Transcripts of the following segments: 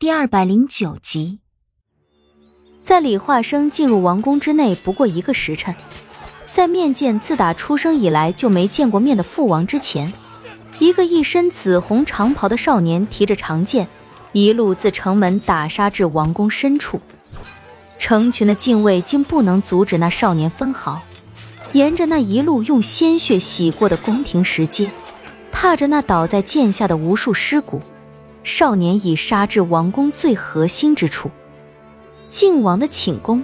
第二百零九集，在李化生进入王宫之内不过一个时辰，在面见自打出生以来就没见过面的父王之前，一个一身紫红长袍的少年提着长剑，一路自城门打杀至王宫深处。成群的禁卫竟不能阻止那少年分毫，沿着那一路用鲜血洗过的宫廷石阶，踏着那倒在剑下的无数尸骨。少年已杀至王宫最核心之处，靖王的寝宫。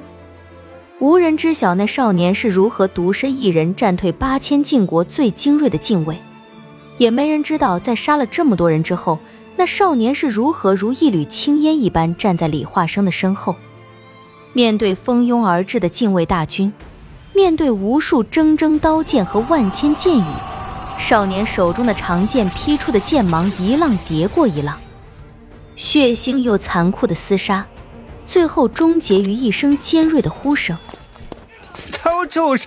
无人知晓那少年是如何独身一人战退八千晋国最精锐的禁卫，也没人知道在杀了这么多人之后，那少年是如何如一缕青烟一般站在李化生的身后。面对蜂拥而至的禁卫大军，面对无数铮铮刀剑和万千剑雨，少年手中的长剑劈出的剑芒一浪叠过一浪。血腥又残酷的厮杀，最后终结于一声尖锐的呼声：“都住手！”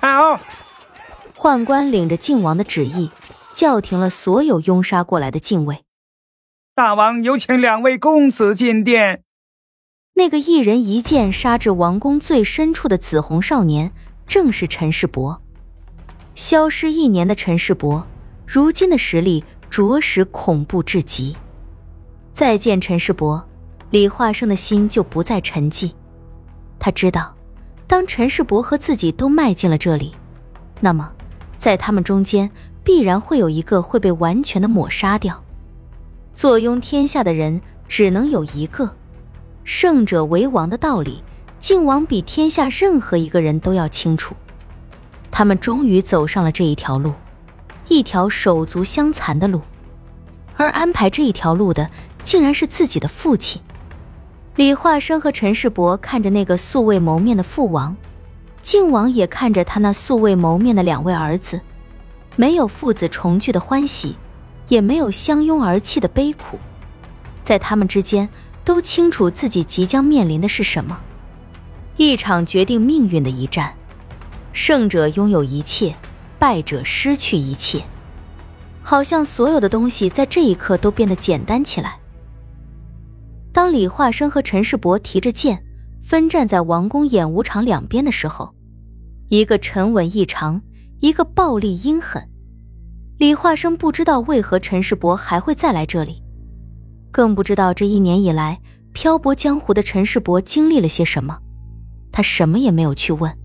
宦官领着靖王的旨意，叫停了所有拥杀过来的禁卫。大王有请两位公子进殿。那个一人一剑杀至王宫最深处的紫红少年，正是陈世伯。消失一年的陈世伯，如今的实力着实恐怖至极。再见陈世伯，李化生的心就不再沉寂。他知道，当陈世伯和自己都迈进了这里，那么，在他们中间必然会有一个会被完全的抹杀掉。坐拥天下的人只能有一个，胜者为王的道理，靖王比天下任何一个人都要清楚。他们终于走上了这一条路，一条手足相残的路，而安排这一条路的。竟然是自己的父亲，李化生和陈世伯看着那个素未谋面的父王，靖王也看着他那素未谋面的两位儿子，没有父子重聚的欢喜，也没有相拥而泣的悲苦，在他们之间都清楚自己即将面临的是什么，一场决定命运的一战，胜者拥有一切，败者失去一切，好像所有的东西在这一刻都变得简单起来。当李化生和陈世伯提着剑，分站在王宫演武场两边的时候，一个沉稳异常，一个暴力阴狠。李化生不知道为何陈世伯还会再来这里，更不知道这一年以来漂泊江湖的陈世伯经历了些什么。他什么也没有去问，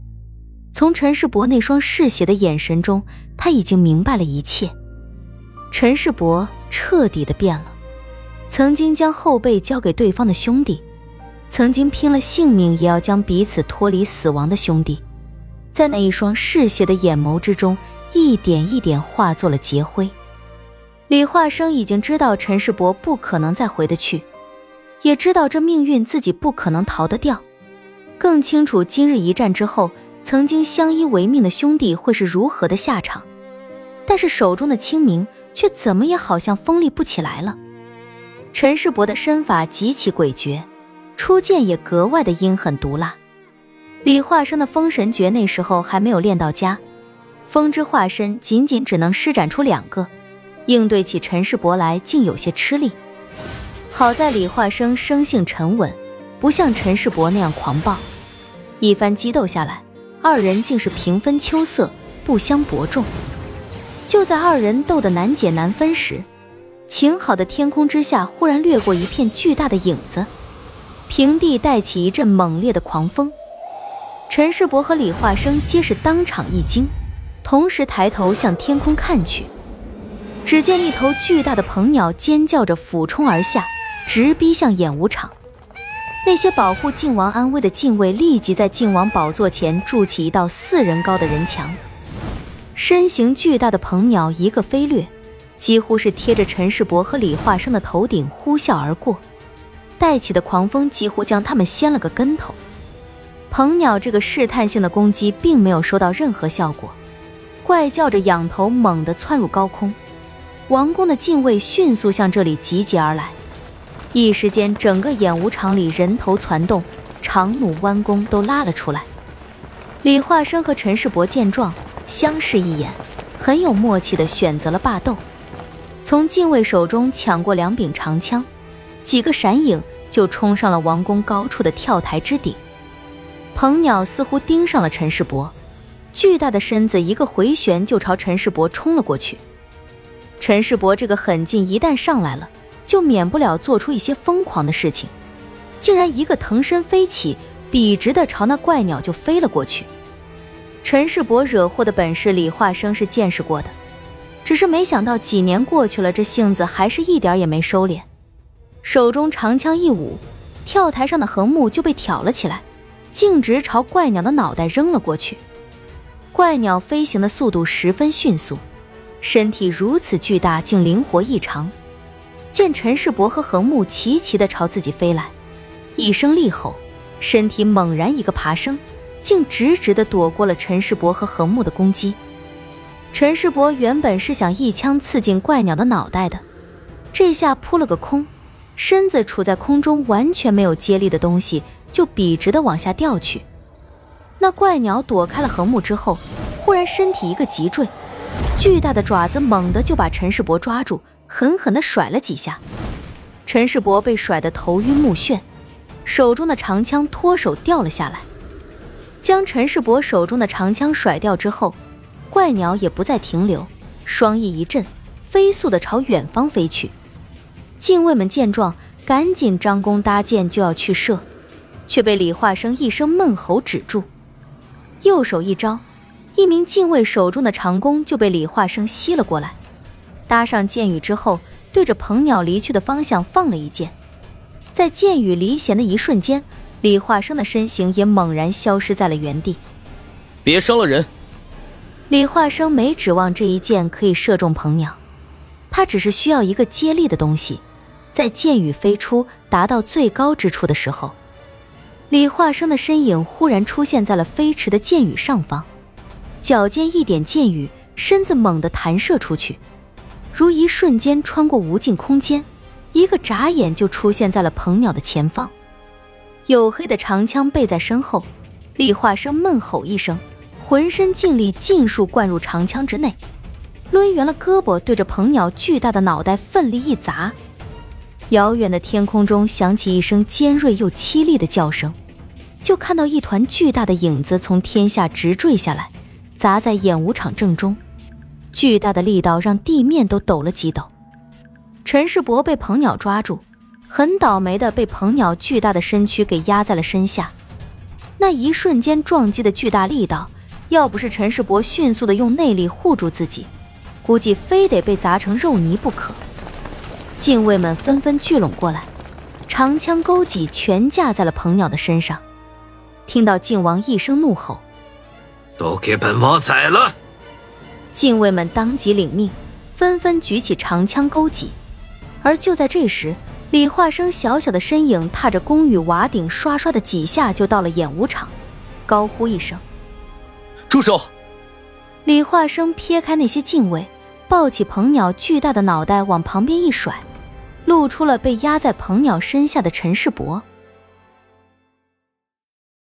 从陈世伯那双嗜血的眼神中，他已经明白了一切。陈世伯彻底的变了。曾经将后背交给对方的兄弟，曾经拼了性命也要将彼此脱离死亡的兄弟，在那一双嗜血的眼眸之中，一点一点化作了劫灰。李化生已经知道陈世伯不可能再回得去，也知道这命运自己不可能逃得掉，更清楚今日一战之后，曾经相依为命的兄弟会是如何的下场，但是手中的清明却怎么也好像锋利不起来了。陈世伯的身法极其诡谲，出剑也格外的阴狠毒辣。李化生的封神诀那时候还没有练到家，风之化身仅仅只能施展出两个，应对起陈世伯来竟有些吃力。好在李化生生性沉稳，不像陈世伯那样狂暴。一番激斗下来，二人竟是平分秋色，不相伯仲。就在二人斗得难解难分时，晴好的天空之下，忽然掠过一片巨大的影子，平地带起一阵猛烈的狂风。陈世伯和李化生皆是当场一惊，同时抬头向天空看去，只见一头巨大的鹏鸟尖叫着俯冲而下，直逼向演武场。那些保护靖王安危的禁卫立即在靖王宝座前筑起一道四人高的人墙，身形巨大的鹏鸟一个飞掠。几乎是贴着陈世伯和李化生的头顶呼啸而过，带起的狂风几乎将他们掀了个跟头。鹏鸟这个试探性的攻击并没有收到任何效果，怪叫着仰头猛地窜入高空。王宫的禁卫迅速向这里集结而来，一时间整个演武场里人头攒动，长弩弯弓都拉了出来。李化生和陈世伯见状相视一眼，很有默契地选择了霸斗。从禁卫手中抢过两柄长枪，几个闪影就冲上了王宫高处的跳台之顶。鹏鸟似乎盯上了陈世伯，巨大的身子一个回旋就朝陈世伯冲了过去。陈世伯这个狠劲一旦上来了，就免不了做出一些疯狂的事情，竟然一个腾身飞起，笔直的朝那怪鸟就飞了过去。陈世伯惹祸的本事，李化生是见识过的，只是没想到几年过去了，这性子还是一点也没收敛，手中长枪一舞，跳台上的横木就被挑了起来。径直朝怪鸟的脑袋扔了过去。怪鸟飞行的速度十分迅速，身体如此巨大，竟灵活异常。见陈世伯和横木齐齐的朝自己飞来，一声厉吼，身体猛然一个爬升，竟直直的躲过了陈世伯和横木的攻击。陈世伯原本是想一枪刺进怪鸟的脑袋的，这下扑了个空，身子处在空中，完全没有接力的东西。就笔直的往下掉去，那怪鸟躲开了横木之后，忽然身体一个急坠，巨大的爪子猛地就把陈世伯抓住，狠狠的甩了几下。陈世伯被甩得头晕目眩，手中的长枪脱手掉了下来。将陈世伯手中的长枪甩掉之后，怪鸟也不再停留，双翼一震，飞速的朝远方飞去。禁卫们见状，赶紧张弓搭箭就要去射。却被李化生一声闷吼止住，右手一招，一名禁卫手中的长弓就被李化生吸了过来，搭上箭羽之后，对着鹏鸟离去的方向放了一箭，在箭羽离弦的一瞬间，李化生的身形也猛然消失在了原地。别伤了人。李化生没指望这一箭可以射中鹏鸟，他只是需要一个接力的东西，在箭羽飞出达到最高之处的时候。李化生的身影忽然出现在了飞驰的箭羽上方，脚尖一点箭羽，身子猛地弹射出去，如一瞬间穿过无尽空间，一个眨眼就出现在了鹏鸟的前方。黝黑的长枪背在身后，李化生闷吼一声，浑身劲力尽数灌入长枪之内，抡圆了胳膊对着鹏鸟巨大的脑袋奋力一砸，遥远的天空中响起一声尖锐又凄厉的叫声。就看到一团巨大的影子从天下直坠下来，砸在演武场正中，巨大的力道让地面都抖了几抖。陈世伯被鹏鸟抓住，很倒霉的被鹏鸟巨大的身躯给压在了身下。那一瞬间撞击的巨大力道，要不是陈世伯迅速的用内力护住自己，估计非得被砸成肉泥不可。禁卫们纷纷聚拢过来，长枪钩戟全架在了鹏鸟的身上。听到靖王一声怒吼：“都给本王宰了！”禁卫们当即领命，纷纷举起长枪钩戟。而就在这时，李化生小小的身影踏着宫宇瓦顶，刷刷的几下就到了演武场，高呼一声：“住手！”李化生撇开那些敬畏，抱起鹏鸟巨大的脑袋往旁边一甩，露出了被压在鹏鸟身下的陈世伯。